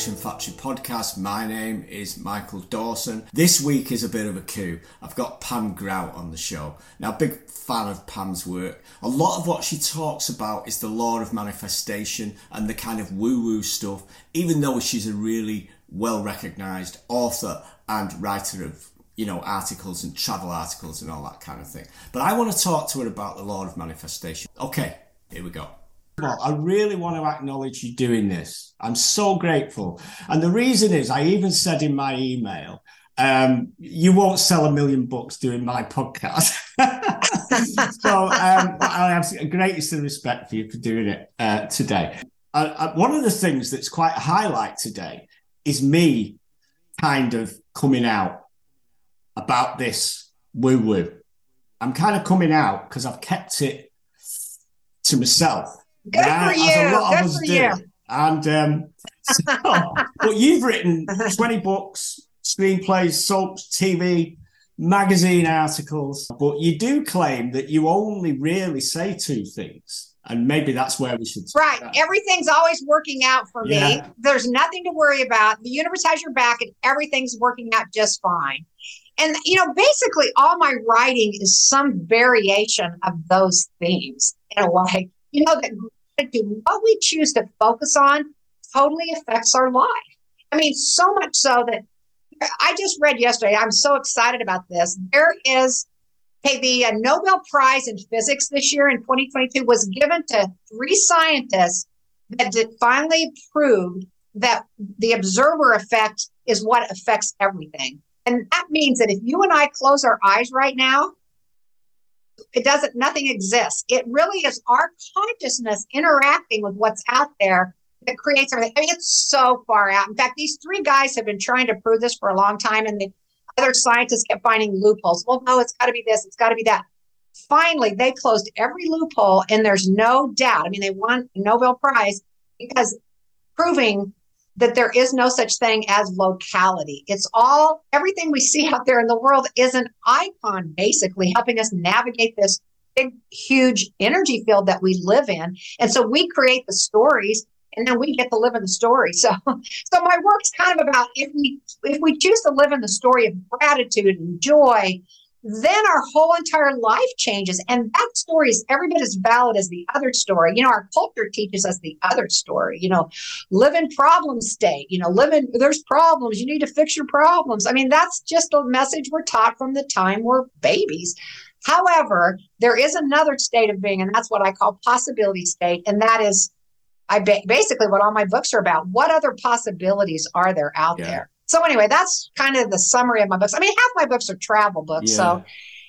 Action Factory podcast. My name is Michael Dawson. This week is a bit of a coup. I've got Pam Grout on the show. Now, big fan of Pam's work. A lot of what she talks about is the law of manifestation and the kind of woo woo stuff, even though she's a really well recognized author and writer of you know, articles and travel articles and all that kind of thing. But I want to talk to her about the law of manifestation. Okay, here we go. I really want to acknowledge you doing this. I'm so grateful. And the reason is, I even said in my email, um, you won't sell a million books doing my podcast. so um, I have the greatest respect for you for doing it uh, today. Uh, uh, one of the things that's quite a highlight today is me kind of coming out about this woo woo. I'm kind of coming out because I've kept it to myself Good for you. As a lot Good of us do. You. And um, so, but you've written 20 books, screenplays, soaps, TV, magazine articles, but you do claim that you only really say two things. And maybe that's where we should Right. Everything's always working out for yeah. me. There's nothing to worry about. The universe has your back and everything's working out just fine. And, you know, basically all my writing is some variation of those themes in a way you know that gratitude, what we choose to focus on totally affects our life. I mean, so much so that I just read yesterday, I'm so excited about this. There is Okay, the Nobel Prize in Physics this year in 2022 was given to three scientists that finally proved that the observer effect is what affects everything. And that means that if you and I close our eyes right now, it doesn't nothing exists. It really is our consciousness interacting with what's out there that creates everything. I mean, it's so far out. In fact these three guys have been trying to prove this for a long time and the other scientists kept finding loopholes. Well no it's got to be this it's got to be that. Finally they closed every loophole and there's no doubt i mean they won a nobel prize because proving that there is no such thing as locality. It's all everything we see out there in the world is an icon, basically helping us navigate this big, huge energy field that we live in. And so we create the stories and then we get to live in the story. So so my work's kind of about if we if we choose to live in the story of gratitude and joy then our whole entire life changes. And that story is every bit as valid as the other story. You know, our culture teaches us the other story, you know, live in problem state, you know, live in, there's problems, you need to fix your problems. I mean, that's just a message we're taught from the time we're babies. However, there is another state of being, and that's what I call possibility state. And that is I ba- basically what all my books are about. What other possibilities are there out yeah. there? So anyway, that's kind of the summary of my books. I mean, half my books are travel books, yeah. so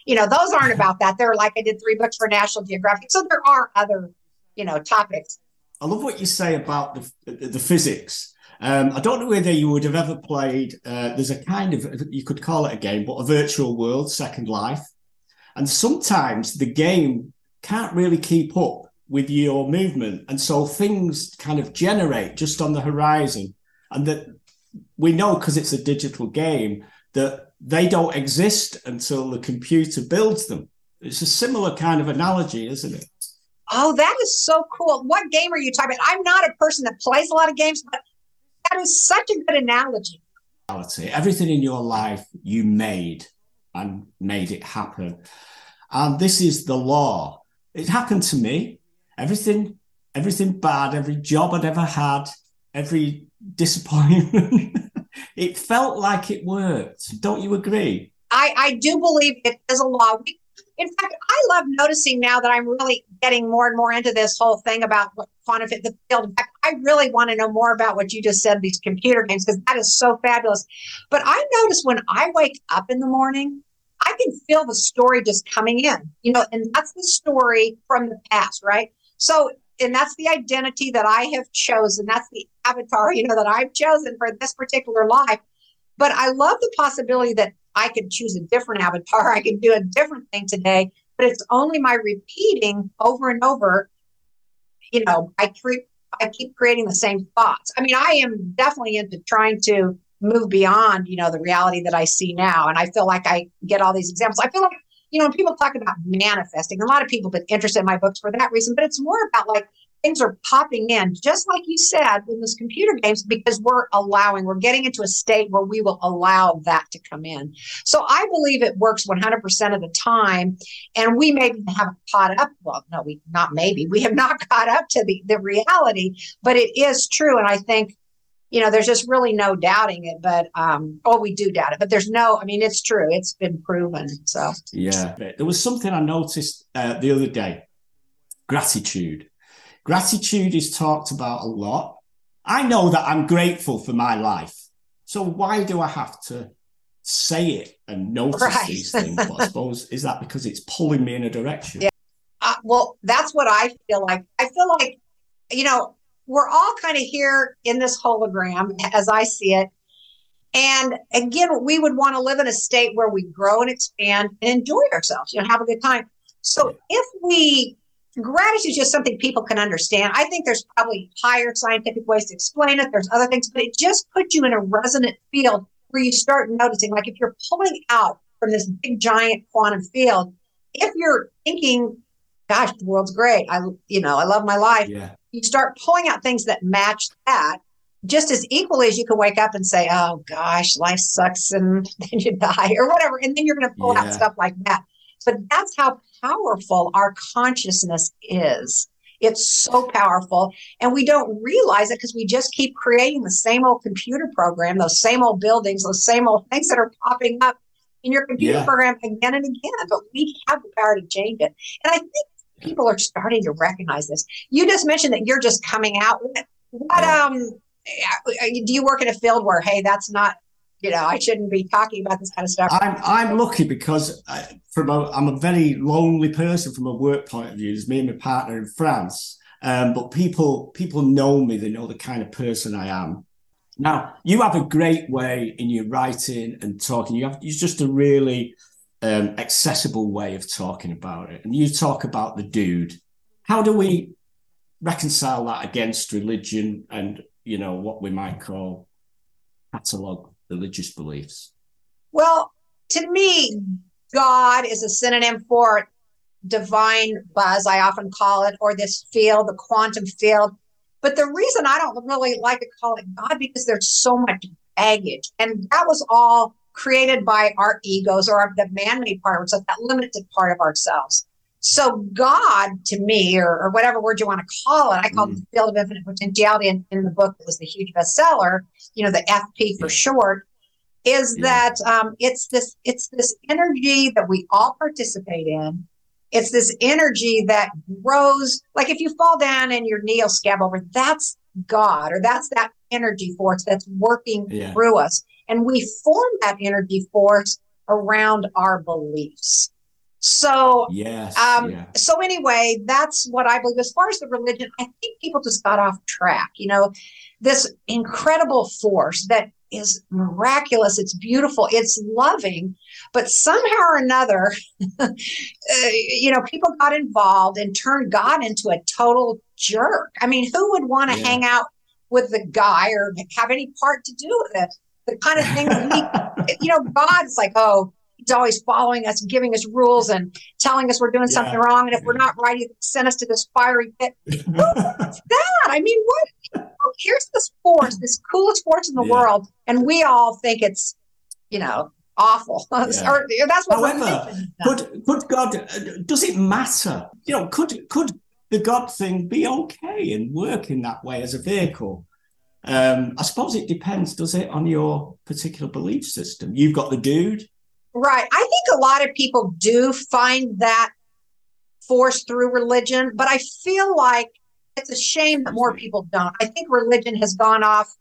you know those aren't about that. They're like I did three books for National Geographic, so there are other you know topics. I love what you say about the the physics. Um, I don't know whether you would have ever played. Uh, there's a kind of you could call it a game, but a virtual world, Second Life, and sometimes the game can't really keep up with your movement, and so things kind of generate just on the horizon, and that we know because it's a digital game that they don't exist until the computer builds them. It's a similar kind of analogy, isn't it? Oh, that is so cool. What game are you talking about? I'm not a person that plays a lot of games, but that is such a good analogy. Everything in your life you made and made it happen. And this is the law. It happened to me. Everything, everything bad, every job I'd ever had, every disappointment. It felt like it worked. Don't you agree? I, I do believe it is a law. In fact, I love noticing now that I'm really getting more and more into this whole thing about what the field. In fact, I really want to know more about what you just said, these computer games, because that is so fabulous. But I notice when I wake up in the morning, I can feel the story just coming in, you know, and that's the story from the past, right? So and that's the identity that I have chosen. That's the avatar, you know, that I've chosen for this particular life. But I love the possibility that I could choose a different avatar. I could do a different thing today, but it's only my repeating over and over. You know, I keep I keep creating the same thoughts. I mean, I am definitely into trying to move beyond, you know, the reality that I see now. And I feel like I get all these examples. I feel like you know, people talk about manifesting, a lot of people have been interested in my books for that reason, but it's more about like things are popping in, just like you said in those computer games, because we're allowing, we're getting into a state where we will allow that to come in. So I believe it works 100% of the time. And we maybe haven't caught up. Well, no, we not maybe, we have not caught up to the, the reality, but it is true. And I think you know, there's just really no doubting it. But um, oh, we do doubt it, but there's no. I mean, it's true. It's been proven. So yeah, there was something I noticed uh, the other day. Gratitude. Gratitude is talked about a lot. I know that I'm grateful for my life. So why do I have to say it and notice right. these things? Well, I suppose is that because it's pulling me in a direction. Yeah. Uh, well, that's what I feel like. I feel like, you know, we're all kind of here in this hologram as I see it. And again, we would want to live in a state where we grow and expand and enjoy ourselves, you know, have a good time. So if we gratitude is just something people can understand. I think there's probably higher scientific ways to explain it. There's other things, but it just puts you in a resonant field where you start noticing, like if you're pulling out from this big giant quantum field, if you're thinking, gosh, the world's great. I, you know, I love my life. Yeah you start pulling out things that match that just as equally as you can wake up and say, oh gosh, life sucks and then you die or whatever. And then you're going to pull yeah. out stuff like that. But that's how powerful our consciousness is. It's so powerful. And we don't realize it because we just keep creating the same old computer program, those same old buildings, those same old things that are popping up in your computer yeah. program again and again. But we have the power to change it. And I think people are starting to recognize this. You just mentioned that you're just coming out. What um do you work in a field where hey, that's not you know I shouldn't be talking about this kind of stuff? I'm I'm lucky because I, from a, I'm a very lonely person from a work point of view. There's me and my partner in France. Um, but people people know me. They know the kind of person I am. Now you have a great way in your writing and talking. You have you're just a really um, accessible way of talking about it. And you talk about the dude. How do we reconcile that against religion and you know what we might call catalog religious beliefs? Well, to me, God is a synonym for divine buzz, I often call it, or this field, the quantum field. But the reason I don't really like to call it God because there's so much baggage. And that was all created by our egos or the man-made part of ourselves, that limited part of ourselves. So God, to me, or, or whatever word you want to call it, I call mm. it the field of infinite potentiality in, in the book that was the huge bestseller, you know, the FP for short, is that um, it's this it's this energy that we all participate in. It's this energy that grows. Like if you fall down and your knee will scab over, that's God, or that's that energy force that's working yeah. through us. And we form that energy force around our beliefs. So, yes, um, yeah. so anyway, that's what I believe. As far as the religion, I think people just got off track. You know, this incredible force that is miraculous. It's beautiful. It's loving, but somehow or another, uh, you know, people got involved and turned God into a total jerk. I mean, who would want to yeah. hang out with the guy or have any part to do with it? The kind of thing that we, you know, God's like, oh, he's always following us and giving us rules and telling us we're doing yeah. something wrong. And if we're not right, he send us to this fiery pit. What's that? I mean, what? Here's this force, this coolest force in the yeah. world, and we all think it's, you know, awful. Yeah. or, that's what. However, could could God? Uh, does it matter? You know, could could the God thing be okay and work in that way as a vehicle? Um, I suppose it depends, does it, on your particular belief system? You've got the dude. Right. I think a lot of people do find that force through religion, but I feel like it's a shame that more people don't. I think religion has gone off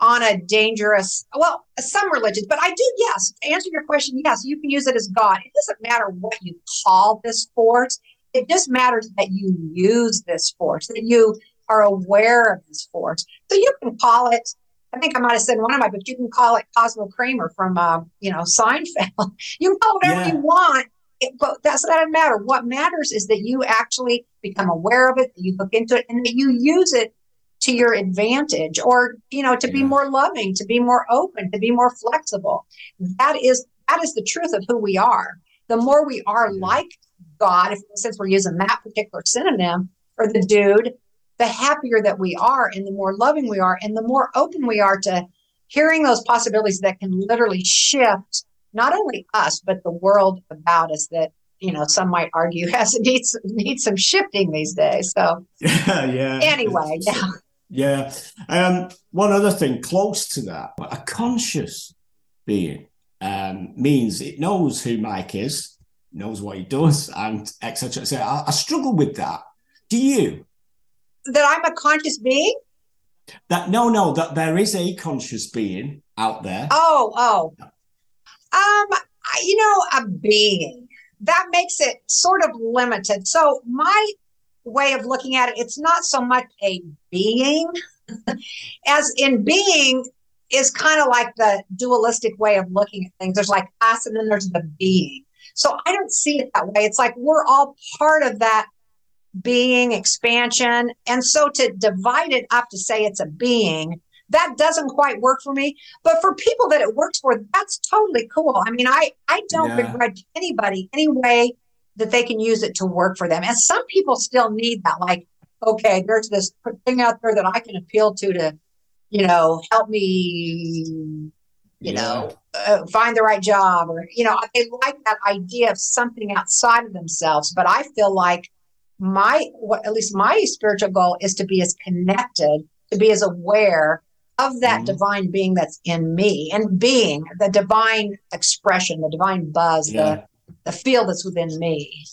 on a dangerous, well, some religions, but I do, yes, to answer your question, yes, you can use it as God. It doesn't matter what you call this force, it just matters that you use this force, that you are aware of this force. So you can call it, I think I might have said one of my books, you can call it Cosmo Kramer from, uh, you know, Seinfeld. you can call it whatever yeah. you want, it, but that's, that doesn't matter. What matters is that you actually become aware of it, that you look into it, and that you use it to your advantage or, you know, to yeah. be more loving, to be more open, to be more flexible. That is, that is the truth of who we are. The more we are like God, if since we're using that particular synonym, or the dude, the happier that we are and the more loving we are and the more open we are to hearing those possibilities that can literally shift not only us but the world about us that you know some might argue has needs needs some shifting these days. So yeah yeah. anyway yeah. yeah. Um one other thing close to that a conscious being um means it knows who mike is knows what he does and etc so I, I struggle with that. Do you that i'm a conscious being that no no that there is a conscious being out there oh oh um you know a being that makes it sort of limited. So my way of looking at it, it's not so much a being as in being is kind of like the dualistic way of looking at things. There's like us and then there's the being. So I don't see it that way. It's like we're all part of that being expansion. And so to divide it up to say it's a being that doesn't quite work for me. But for people that it works for, that's totally cool. I mean, I I don't yeah. begrudge anybody any way that they can use it to work for them. And some people still need that. Like, okay, there's this thing out there that I can appeal to to, you know, help me, you yeah. know, uh, find the right job, or you know, they like that idea of something outside of themselves. But I feel like my, what, at least my spiritual goal is to be as connected, to be as aware of that mm-hmm. divine being that's in me and being the divine expression, the divine buzz, yeah. the, the feel that's within me.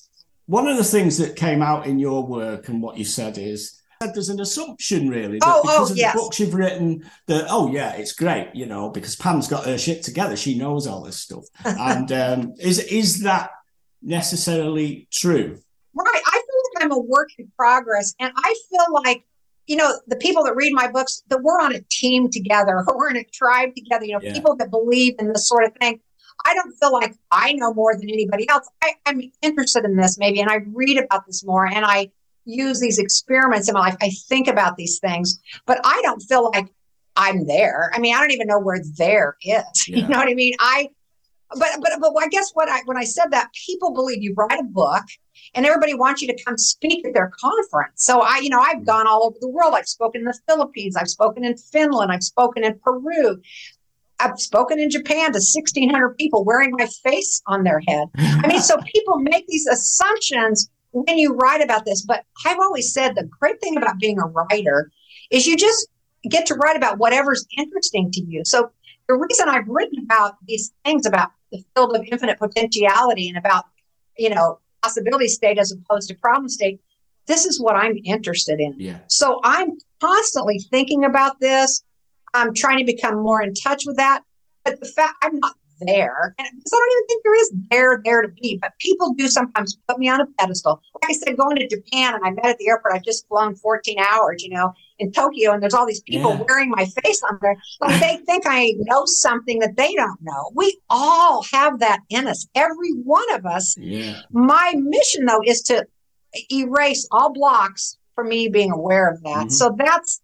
One of the things that came out in your work and what you said is that there's an assumption really that oh, because oh, of yes. the books you've written that oh yeah it's great you know because Pam's got her shit together she knows all this stuff and um, is is that necessarily true right I feel like I'm a work in progress and I feel like you know, the people that read my books, that we're on a team together, or we're in a tribe together, you know, yeah. people that believe in this sort of thing. I don't feel like I know more than anybody else. I, I'm interested in this maybe, and I read about this more, and I use these experiments in my life. I think about these things, but I don't feel like I'm there. I mean, I don't even know where there is. Yeah. You know what I mean? I, but but but I guess what I when I said that people believe you write a book and everybody wants you to come speak at their conference. So I, you know, I've mm-hmm. gone all over the world. I've spoken in the Philippines, I've spoken in Finland, I've spoken in Peru. I've spoken in Japan to 1,600 people wearing my face on their head. I mean, so people make these assumptions when you write about this. But I've always said the great thing about being a writer is you just get to write about whatever's interesting to you. So the reason I've written about these things about the field of infinite potentiality and about, you know, possibility state as opposed to problem state. This is what I'm interested in. Yeah. So I'm constantly thinking about this. I'm trying to become more in touch with that. But the fact I'm not there, and because I don't even think there is there there to be, but people do sometimes put me on a pedestal. Like I said, going to Japan and I met at the airport, I've just flown 14 hours, you know, in Tokyo, and there's all these people yeah. wearing my face on there. Like they think I know something that they don't know. We all have that in us, every one of us. Yeah. My mission, though, is to erase all blocks for me being aware of that. Mm-hmm. So that's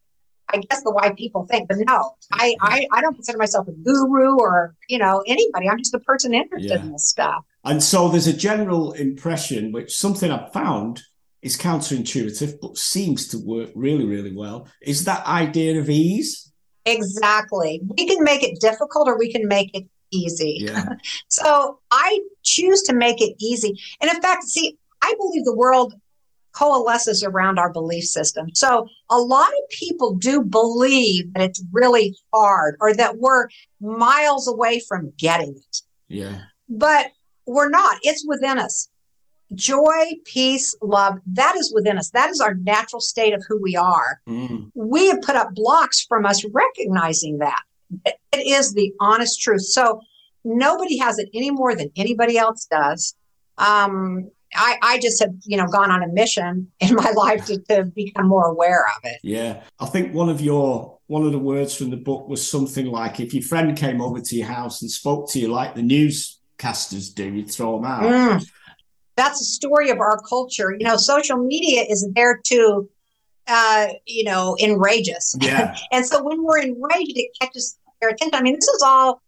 I guess the why people think, but no, I, I, I don't consider myself a guru or, you know, anybody. I'm just a person interested yeah. in this stuff. And so there's a general impression, which something I've found is counterintuitive, but seems to work really, really well, is that idea of ease. Exactly. We can make it difficult or we can make it easy. Yeah. so I choose to make it easy. And in fact, see, I believe the world coalesces around our belief system. So a lot of people do believe that it's really hard or that we're miles away from getting it. Yeah. But we're not. It's within us. Joy, peace, love, that is within us. That is our natural state of who we are. Mm. We have put up blocks from us recognizing that. It is the honest truth. So nobody has it any more than anybody else does. Um, I, I just have, you know, gone on a mission in my life to, to become more aware of it. Yeah. I think one of your one of the words from the book was something like if your friend came over to your house and spoke to you like the newscasters do, you'd throw them out. Mm. That's a story of our culture. You know, social media is there to uh, you know, enrage us. Yeah. and so when we're enraged, it catches their attention. I mean, this is all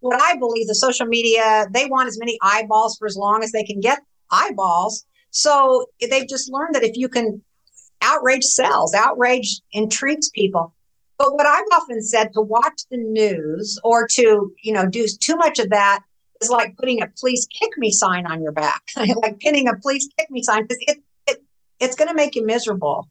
what I believe the social media, they want as many eyeballs for as long as they can get eyeballs. So they've just learned that if you can outrage sells, outrage intrigues people. But what I've often said to watch the news or to, you know, do too much of that is like putting a please kick me sign on your back, like pinning a please kick me sign because it, it it's going to make you miserable.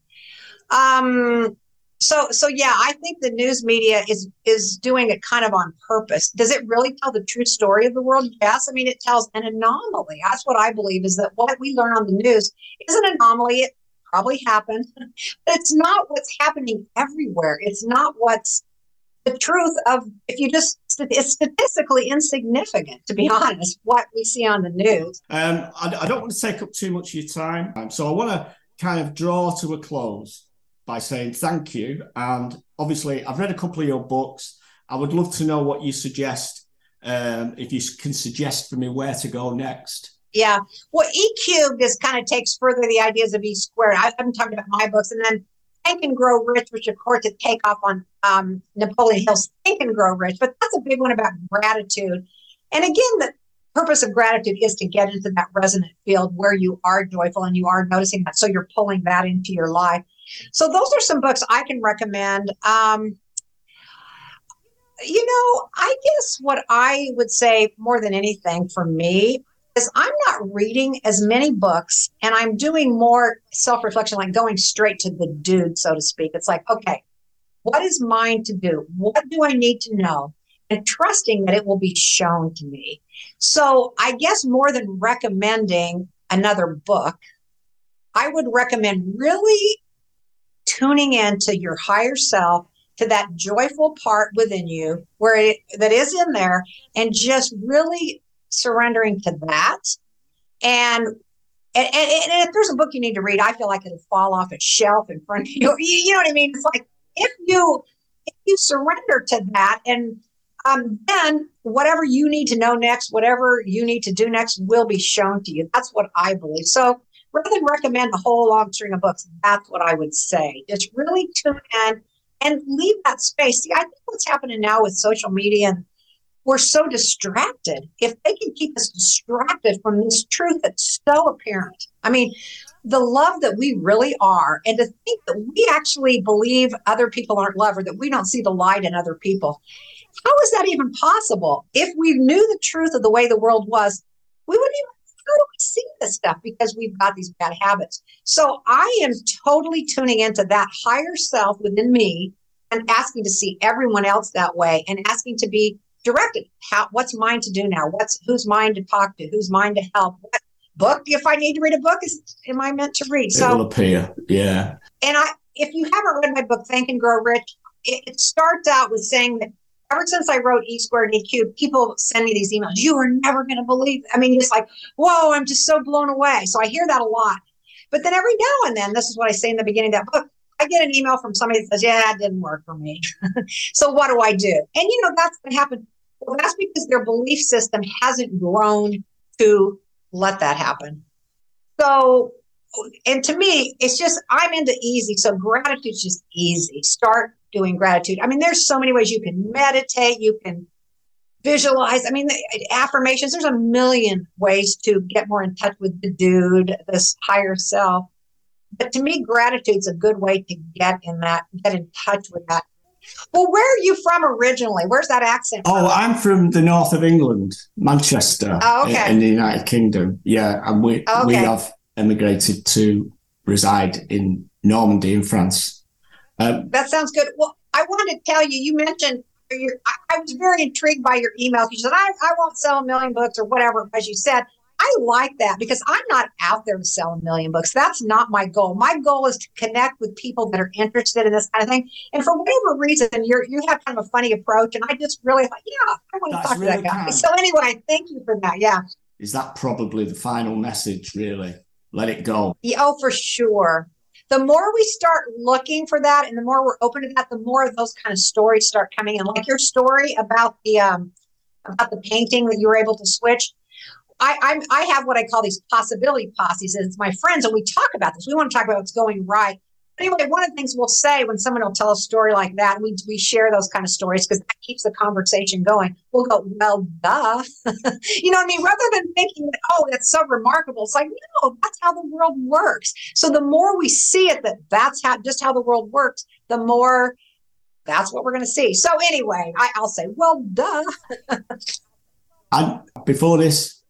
Um, so so yeah, I think the news media is is doing it kind of on purpose. Does it really tell the true story of the world? Yes. I mean, it tells an anomaly. That's what I believe is that what we learn on the news is an anomaly. It probably happened, but it's not what's happening everywhere. It's not what's the truth of if you just it's statistically insignificant to be honest what we see on the news. Um, I, I, don't want to take up too much of your time. Um, so i want to kind of draw to a close by saying thank you. And obviously i've read a couple of your books. I would love to know what you suggest um, if you can suggest for me where to go next. Yeah. Well, E cubed is kind of takes further the ideas of E squared. I, am talking about my books, and then Thank and Grow Rich, which of course is take off on um, Napoleon Hill's Think and Grow Rich, but that's a big one about gratitude. And again, the purpose of gratitude is to get into that resonant field where you are joyful and you are noticing that. So you're pulling that into your life. So those are some books I can recommend. Um, you know, I guess what I would say more than anything for me is I'm not reading as many books and I'm doing more self reflection, like going straight to the dude, so to speak. It's like, okay, what is mine to do? What do I need to know? And trusting that it will be shown to me. So I guess more than recommending another book, I would recommend really tuning into your higher self to that joyful part within you where it, that is in there and just really surrendering to that. And, and, and, and if there's a book you need to read, I feel like it'll fall off its shelf in front of you. You, you know what I mean? It's like if you if you surrender to that and um, then whatever you need to know next, whatever you need to do next will be shown to you. That's what I believe. So rather than recommend a whole long string of books, that's what I would say. Just really tune in and leave that space. See, I think what's happening now with social media and we're so distracted. If they can keep us distracted from this truth that's so apparent, I mean, the love that we really are, and to think that we actually believe other people aren't love or that we don't see the light in other people. How is that even possible? If we knew the truth of the way the world was, we wouldn't even how do we see this stuff because we've got these bad habits. So I am totally tuning into that higher self within me and asking to see everyone else that way and asking to be directed. How what's mine to do now? What's who's mine to talk to? Who's mine to help? What book? If I need to read a book, is am I meant to read? It so will appear, yeah. And I, if you haven't read my book, Thank and Grow Rich, it, it starts out with saying that ever since I wrote E squared E cubed, people send me these emails. You are never going to believe. I mean, it's like, whoa, I'm just so blown away. So I hear that a lot. But then every now and then, this is what I say in the beginning of that book. I get an email from somebody that says, "Yeah, it didn't work for me." so what do I do? And you know, that's what happened. Well, that's because their belief system hasn't grown to let that happen. So, and to me, it's just, I'm into easy. So gratitude is just easy. Start doing gratitude. I mean, there's so many ways you can meditate, you can visualize. I mean, affirmations, there's a million ways to get more in touch with the dude, this higher self. But to me, gratitude's a good way to get in that, get in touch with that well, where are you from originally? Where's that accent? From? Oh, I'm from the north of England, Manchester, oh, okay. in, in, the United Kingdom. Yeah, and we okay. we have emigrated to reside in Normandy in France. Um, that sounds good. Well, I wanted to tell you. You mentioned your, I, I was very intrigued by your email. You said I, I won't sell a million books or whatever, as you said. I like that because I'm not out there to sell a million books. That's not my goal. My goal is to connect with people that are interested in this kind of thing. And for whatever reason, you're you have kind of a funny approach, and I just really thought, yeah, I want to talk really to that guy. So anyway, thank you for that. Yeah. Is that probably the final message? Really, let it go. Yeah, oh, for sure. The more we start looking for that, and the more we're open to that, the more of those kind of stories start coming in. Like your story about the um, about the painting that you were able to switch I, I'm, I have what I call these possibility posses. And it's my friends, and we talk about this. We want to talk about what's going right. anyway, one of the things we'll say when someone will tell a story like that, we, we share those kind of stories because that keeps the conversation going. We'll go, well, duh. you know what I mean? Rather than thinking that, oh, that's so remarkable. It's like, no, that's how the world works. So the more we see it, that that's how just how the world works, the more that's what we're going to see. So anyway, I, I'll say, well, duh. and before this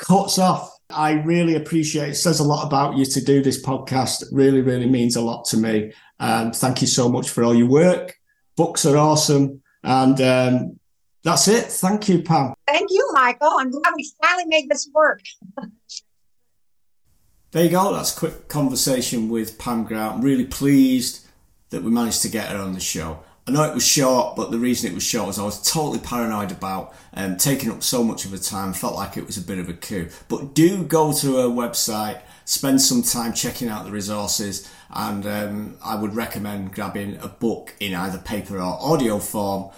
cuts off, I really appreciate it. says a lot about you to do this podcast. It really, really means a lot to me. Um, thank you so much for all your work. Books are awesome. And um, that's it. Thank you, Pam. Thank you, Michael. I'm glad we finally made this work. there you go. That's a quick conversation with Pam Grout. I'm really pleased that we managed to get her on the show. I know it was short, but the reason it was short was I was totally paranoid about um, taking up so much of her time. Felt like it was a bit of a coup. But do go to her website, spend some time checking out the resources, and um, I would recommend grabbing a book in either paper or audio form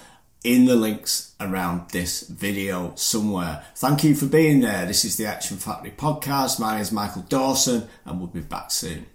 in the links around this video somewhere. Thank you for being there. This is the Action Factory podcast. My name is Michael Dawson, and we'll be back soon.